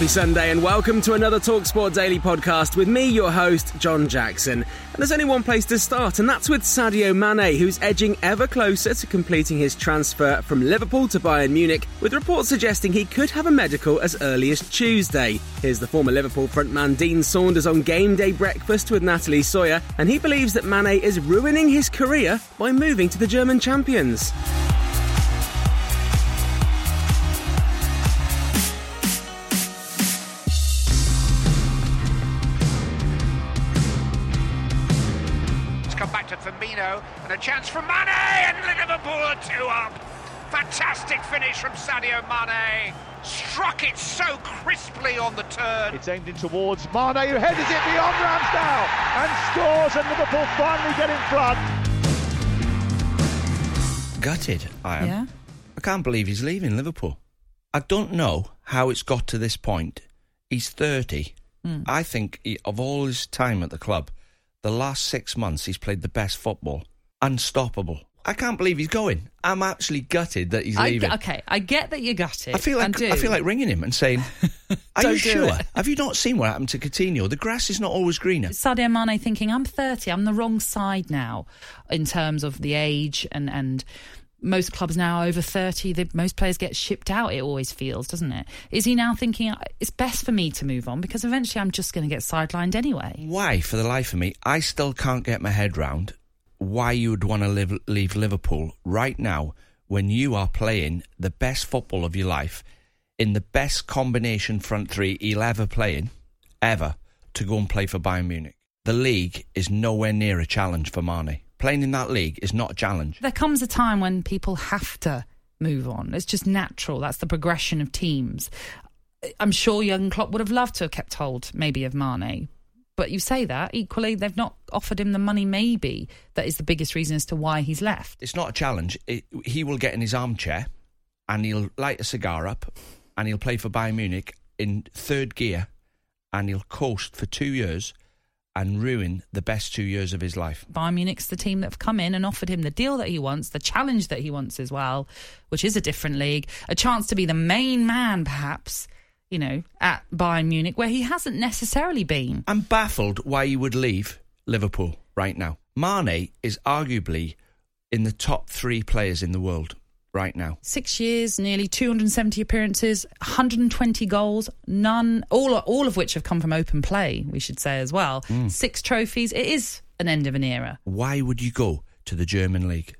Happy Sunday and welcome to another Talksport Daily podcast with me, your host, John Jackson. And there's only one place to start, and that's with Sadio Mane, who's edging ever closer to completing his transfer from Liverpool to Bayern Munich, with reports suggesting he could have a medical as early as Tuesday. Here's the former Liverpool frontman Dean Saunders on game day breakfast with Natalie Sawyer, and he believes that Mane is ruining his career by moving to the German champions. Mane. Struck it so crisply on the turn. It's aimed in towards Mane, who headers it beyond Ramsdale and scores, and Liverpool finally get in front. Gutted, I am. Yeah. I can't believe he's leaving Liverpool. I don't know how it's got to this point. He's 30. Hmm. I think he, of all his time at the club, the last six months he's played the best football. Unstoppable. I can't believe he's going. I'm actually gutted that he's I, leaving. okay, I get that you got it. I feel like do. I feel like ringing him and saying, "Are you sure? it." Have you not seen what happened to Coutinho? The grass is not always greener." Sadio Mane thinking, I'm 30, I'm the wrong side now in terms of the age and, and most clubs now over 30, the, most players get shipped out, it always feels, doesn't it? Is he now thinking, it's best for me to move on because eventually I'm just going to get sidelined anyway? Why, for the life of me, I still can't get my head round why you would want to live, leave Liverpool right now when you are playing the best football of your life in the best combination front three he'll ever play in, ever, to go and play for Bayern Munich. The league is nowhere near a challenge for Mane. Playing in that league is not a challenge. There comes a time when people have to move on. It's just natural. That's the progression of teams. I'm sure young Klopp would have loved to have kept hold, maybe, of Mane. But you say that equally, they've not offered him the money. Maybe that is the biggest reason as to why he's left. It's not a challenge. It, he will get in his armchair and he'll light a cigar up and he'll play for Bayern Munich in third gear and he'll coast for two years and ruin the best two years of his life. Bayern Munich's the team that have come in and offered him the deal that he wants, the challenge that he wants as well, which is a different league, a chance to be the main man, perhaps. You know, at Bayern Munich, where he hasn't necessarily been. I'm baffled why he would leave Liverpool right now. Mane is arguably in the top three players in the world right now. Six years, nearly 270 appearances, 120 goals, none, all, all of which have come from open play, we should say as well. Hmm. Six trophies. It is an end of an era. Why would you go to the German league?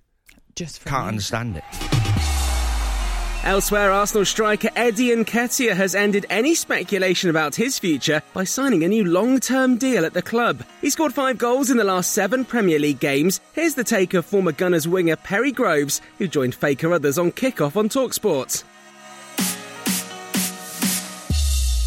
Just for Can't me. understand it. Elsewhere, Arsenal striker Eddie Nketiah has ended any speculation about his future by signing a new long-term deal at the club. He scored five goals in the last seven Premier League games. Here's the take of former Gunners winger Perry Groves, who joined Faker Others on kickoff on Talksport.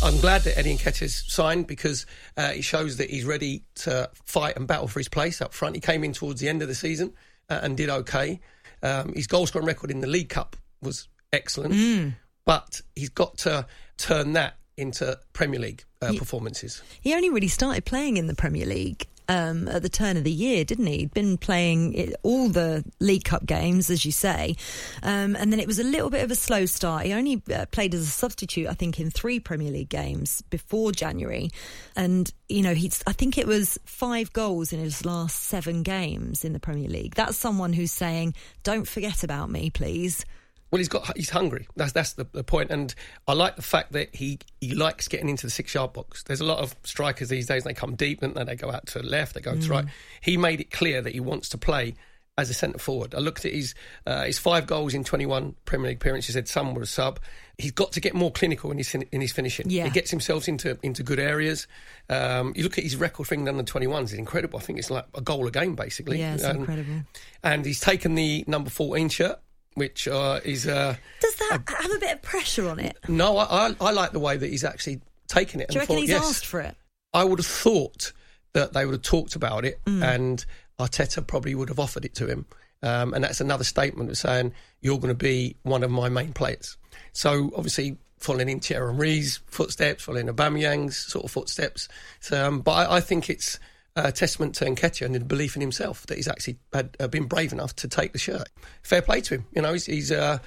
I'm glad that Eddie Nketiah's signed because uh, it shows that he's ready to fight and battle for his place up front. He came in towards the end of the season uh, and did okay. Um, his goal scoring record in the League Cup was excellent, but he's got to turn that into Premier League uh, performances. He only really started playing in the Premier League um, at the turn of the year, didn't he? He'd been playing it, all the League Cup games, as you say, um, and then it was a little bit of a slow start. He only uh, played as a substitute, I think, in three Premier League games before January, and you know, he's. I think it was five goals in his last seven games in the Premier League. That's someone who's saying, "Don't forget about me, please." Well, he's got he's hungry. That's that's the, the point. And I like the fact that he he likes getting into the six yard box. There's a lot of strikers these days. They come deep and then they go out to left. They go Mm. to right. He made it clear that he wants to play as a centre forward. I looked at his uh, his five goals in 21 Premier League appearances. He said some were a sub. He's got to get more clinical in his in his finishing. Yeah. He gets himself into into good areas. Um, you look at his record for England under 21s. It's incredible. I think it's like a goal a game basically. Yeah, it's Um, incredible. And he's taken the number 14 shirt. Which uh, is uh, Does that have a bit of pressure on it? no, I, I, I like the way that he's actually taken it. Do you and reckon thought, he's yes, asked for it? I would have thought that they would have talked about it, Mm. and Arteta probably would have offered it to him. Um, and that's another statement of saying you're going to be one of my main players. So obviously following in Thierry Henry's footsteps, following Aubameyang's sort of footsteps. So, um, but I, I think it's a testament to Nketiah and the belief in himself that he's actually had, uh, been brave enough to take the shirt. Fair play to him. You know, he's, he's uh,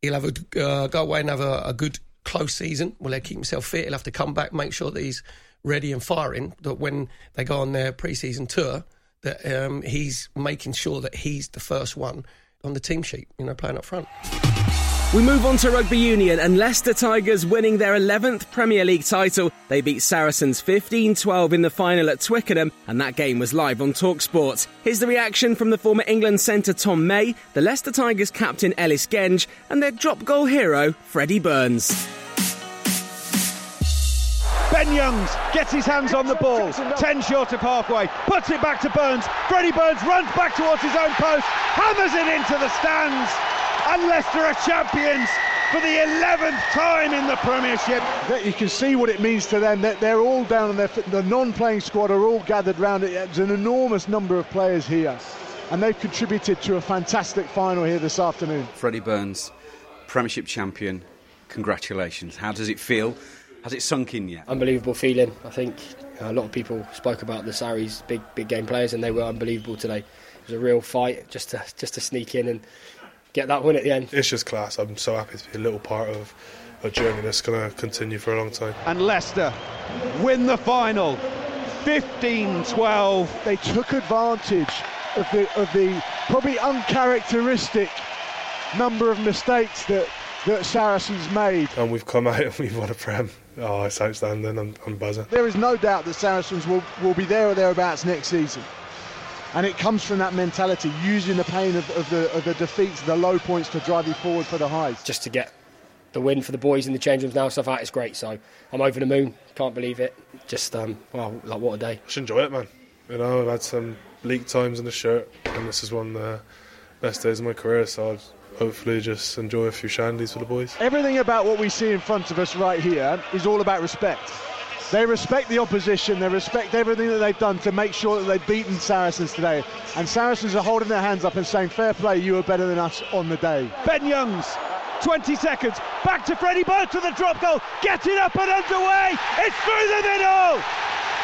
he'll have a uh, go away and have a, a good close season. Will he keep himself fit? He'll have to come back, make sure that he's ready and firing. That when they go on their pre-season tour, that um, he's making sure that he's the first one on the team sheet. You know, playing up front. We move on to rugby union and Leicester Tigers winning their 11th Premier League title. They beat Saracens 15-12 in the final at Twickenham and that game was live on TalkSport. Here's the reaction from the former England centre Tom May, the Leicester Tigers captain Ellis Genge and their drop goal hero Freddie Burns. Ben Youngs gets his hands on the ball, 10 short of halfway, puts it back to Burns. Freddie Burns runs back towards his own post, hammers it into the stands, and Leicester are champions for the 11th time in the Premiership. You can see what it means to them. That they're all down on their feet. The non-playing squad are all gathered round it. There's an enormous number of players here, and they've contributed to a fantastic final here this afternoon. Freddie Burns, Premiership champion. Congratulations. How does it feel? Has it sunk in yet? Unbelievable feeling. I think a lot of people spoke about the Sarries, big big game players, and they were unbelievable today. It was a real fight just to just to sneak in and get that win at the end. It's just class. I'm so happy to be a little part of a journey that's going to continue for a long time. And Leicester win the final 15-12. They took advantage of the of the probably uncharacteristic number of mistakes that that Saracens made. And we've come out and we've won a Prem. Oh, it's outstanding. I'm, I'm buzzing. There is no doubt that Saracens will, will be there or thereabouts next season. And it comes from that mentality, using the pain of, of, the, of the defeats, the low points to drive you forward for the highs. Just to get the win for the boys in the change rooms now and stuff like that is great. So I'm over the moon. Can't believe it. Just um, wow, like what a day. Just enjoy it, man. You know, I've had some bleak times in the shirt, and this is one of the best days of my career. So I'll hopefully just enjoy a few shandies for the boys. Everything about what we see in front of us right here is all about respect. They respect the opposition, they respect everything that they've done to make sure that they've beaten Saracens today. And Saracens are holding their hands up and saying, fair play, you were better than us on the day. Ben Youngs, 20 seconds, back to Freddie Burns to the drop goal, getting up and underway, it's through the middle!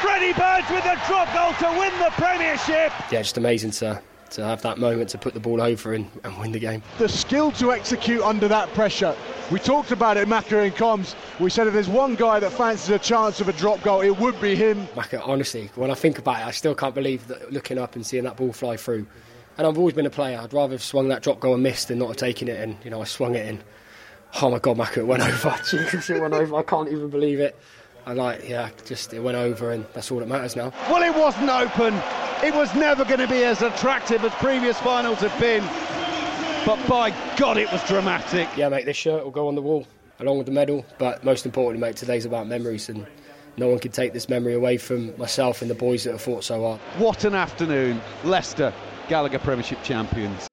Freddie Burns with the drop goal to win the Premiership! Yeah, just amazing to to have that moment to put the ball over and, and win the game. The skill to execute under that pressure. We talked about it, Macca and Combs. We said if there's one guy that fancies a chance of a drop goal, it would be him. Macca, honestly, when I think about it, I still can't believe that looking up and seeing that ball fly through. And I've always been a player. I'd rather have swung that drop goal and missed than not have taken it. And you know, I swung it in. Oh my God, Macca, it went over. Jesus, it went over. I can't even believe it. I like, yeah, just it went over, and that's all that matters now. Well, it wasn't open. It was never going to be as attractive as previous finals have been. But by God, it was dramatic. Yeah, mate, this shirt will go on the wall along with the medal. But most importantly, mate, today's about memories, and no one can take this memory away from myself and the boys that have fought so hard. What an afternoon. Leicester, Gallagher Premiership champions.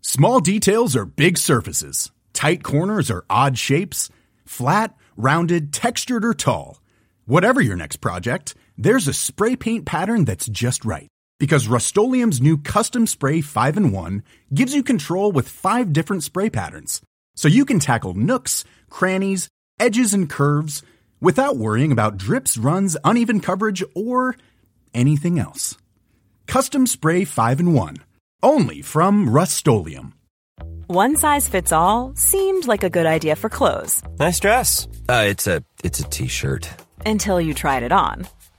Small details are big surfaces. Tight corners are odd shapes. Flat, rounded, textured, or tall. Whatever your next project, there's a spray paint pattern that's just right. Because Rust-Oleum Custom Spray 5 in 1 gives you control with five different spray patterns. So you can tackle nooks, crannies, edges, and curves without worrying about drips, runs, uneven coverage, or anything else. Custom Spray 5 and 1. Only from Rust One size fits all seemed like a good idea for clothes. Nice dress. Uh, it's a it's a t-shirt. Until you tried it on.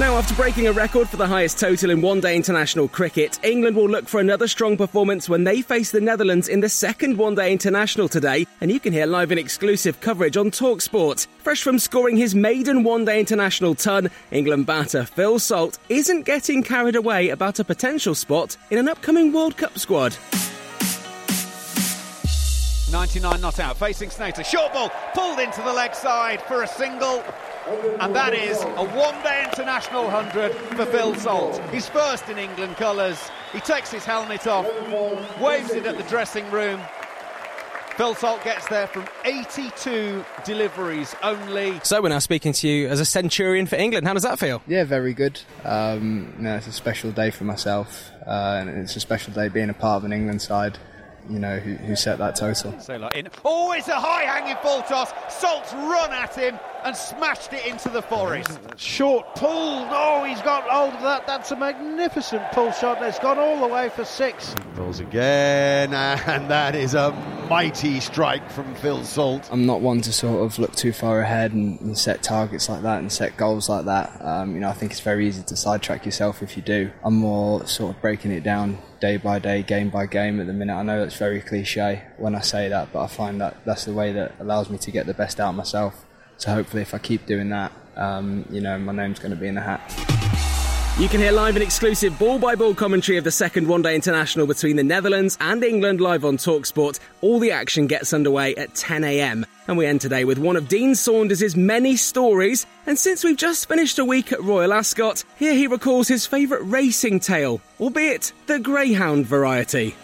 Now, after breaking a record for the highest total in one day international cricket, England will look for another strong performance when they face the Netherlands in the second one day international today. And you can hear live and exclusive coverage on Talksport. Fresh from scoring his maiden one day international ton, England batter Phil Salt isn't getting carried away about a potential spot in an upcoming World Cup squad. 99 not out, facing Snater. Short ball pulled into the leg side for a single. And that is a one day international 100 for Phil Salt. He's first in England colours. He takes his helmet off, waves it at the dressing room. Phil Salt gets there from 82 deliveries only. So we're now speaking to you as a centurion for England. How does that feel? Yeah, very good. Um, you know, it's a special day for myself, uh, and it's a special day being a part of an England side you know, who, who set that total. in. Oh, it's a high hanging ball toss. Salt's run at him and smashed it into the forest. Short pull. Oh, he's got hold of that. That's a magnificent pull shot. It's gone all the way for six. Falls again, and that is a mighty strike from Phil Salt. I'm not one to sort of look too far ahead and, and set targets like that and set goals like that. Um, you know, I think it's very easy to sidetrack yourself if you do. I'm more sort of breaking it down day by day, game by game at the minute. I know that's very cliche when I say that, but I find that that's the way that allows me to get the best out of myself. So hopefully, if I keep doing that, um, you know, my name's going to be in the hat. You can hear live and exclusive ball by ball commentary of the second one day international between the Netherlands and England live on Talksport. All the action gets underway at 10am. And we end today with one of Dean Saunders' many stories. And since we've just finished a week at Royal Ascot, here he recalls his favourite racing tale, albeit the greyhound variety.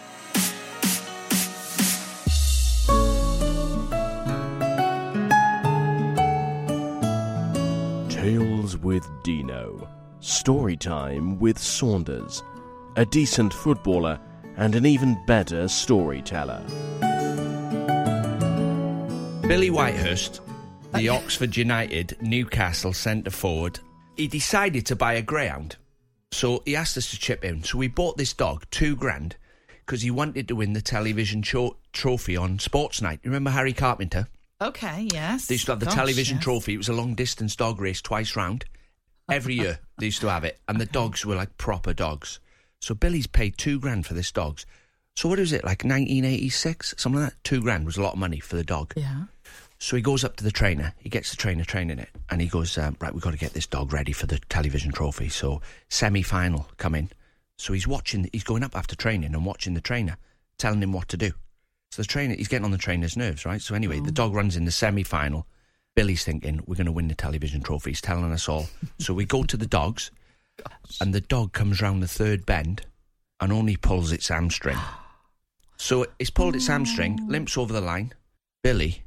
With Dino. Story time with Saunders. A decent footballer and an even better storyteller. Billy Whitehurst, the Oxford United Newcastle centre forward, he decided to buy a greyhound. So he asked us to chip in. So we bought this dog, two grand, because he wanted to win the television cho- trophy on Sports Night. You remember Harry Carpenter? Okay, yes. They used to have the Gosh, television yes. trophy. It was a long distance dog race twice round. Every year they used to have it. And the dogs were like proper dogs. So Billy's paid two grand for this dog's. So what was it, like 1986? Something like that? Two grand was a lot of money for the dog. Yeah. So he goes up to the trainer. He gets the trainer training it, and he goes, um, "Right, we've got to get this dog ready for the television trophy." So semi-final come in. So he's watching. He's going up after training and watching the trainer, telling him what to do. So the trainer, he's getting on the trainer's nerves, right? So anyway, the dog runs in the semi-final. Billy's thinking we're going to win the television trophy. He's telling us all. so we go to the dogs, and the dog comes round the third bend, and only pulls its hamstring. So it's pulled its hamstring, limps over the line. Billy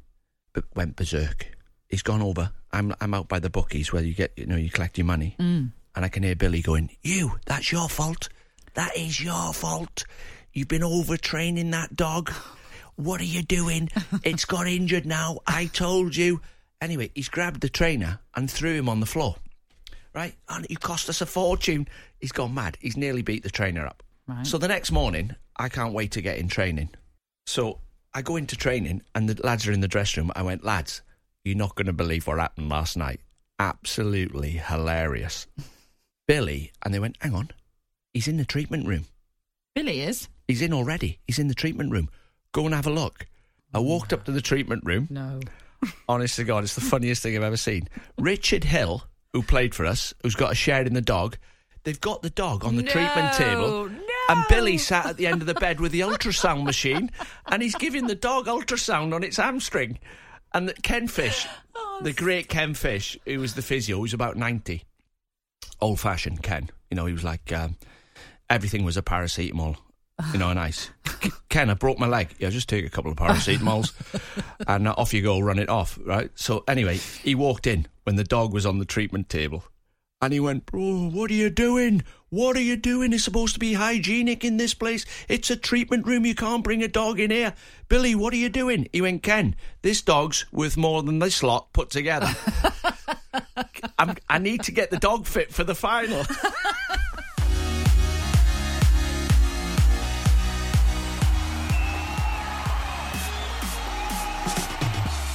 went berserk. He's gone over. I'm I'm out by the bookies where you get you know you collect your money, Mm. and I can hear Billy going, "You, that's your fault. That is your fault. You've been overtraining that dog. What are you doing? It's got injured now. I told you." Anyway, he's grabbed the trainer and threw him on the floor. Right, and you cost us a fortune. He's gone mad. He's nearly beat the trainer up. Right. So the next morning, I can't wait to get in training. So I go into training, and the lads are in the dressing room. I went, lads, you're not going to believe what happened last night. Absolutely hilarious. Billy, and they went, hang on, he's in the treatment room. Billy is. He's in already. He's in the treatment room. Go and have a look. I walked up to the treatment room. No. Honest to God, it's the funniest thing I've ever seen. Richard Hill, who played for us, who's got a share in the dog, they've got the dog on the treatment table. And Billy sat at the end of the bed with the ultrasound machine, and he's giving the dog ultrasound on its hamstring. And the, Ken Fish, the great Ken Fish, who was the physio, was about 90, old fashioned Ken. You know, he was like, um, everything was a paracetamol, you know, and ice. Ken, I broke my leg. Yeah, just take a couple of paracetamols and uh, off you go, run it off, right? So, anyway, he walked in when the dog was on the treatment table and he went, Bro, what are you doing? What are you doing? It's supposed to be hygienic in this place. It's a treatment room. You can't bring a dog in here. Billy, what are you doing? He went, Ken, this dog's worth more than this lot put together. I'm, I need to get the dog fit for the final.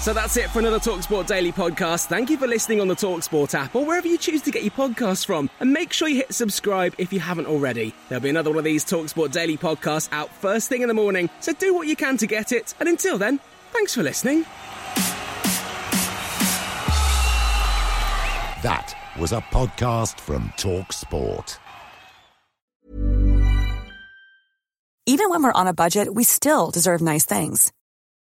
So that's it for another Talksport Daily podcast. Thank you for listening on the Talksport app or wherever you choose to get your podcasts from. And make sure you hit subscribe if you haven't already. There'll be another one of these Talksport Daily podcasts out first thing in the morning. So do what you can to get it. And until then, thanks for listening. That was a podcast from Talksport. Even when we're on a budget, we still deserve nice things.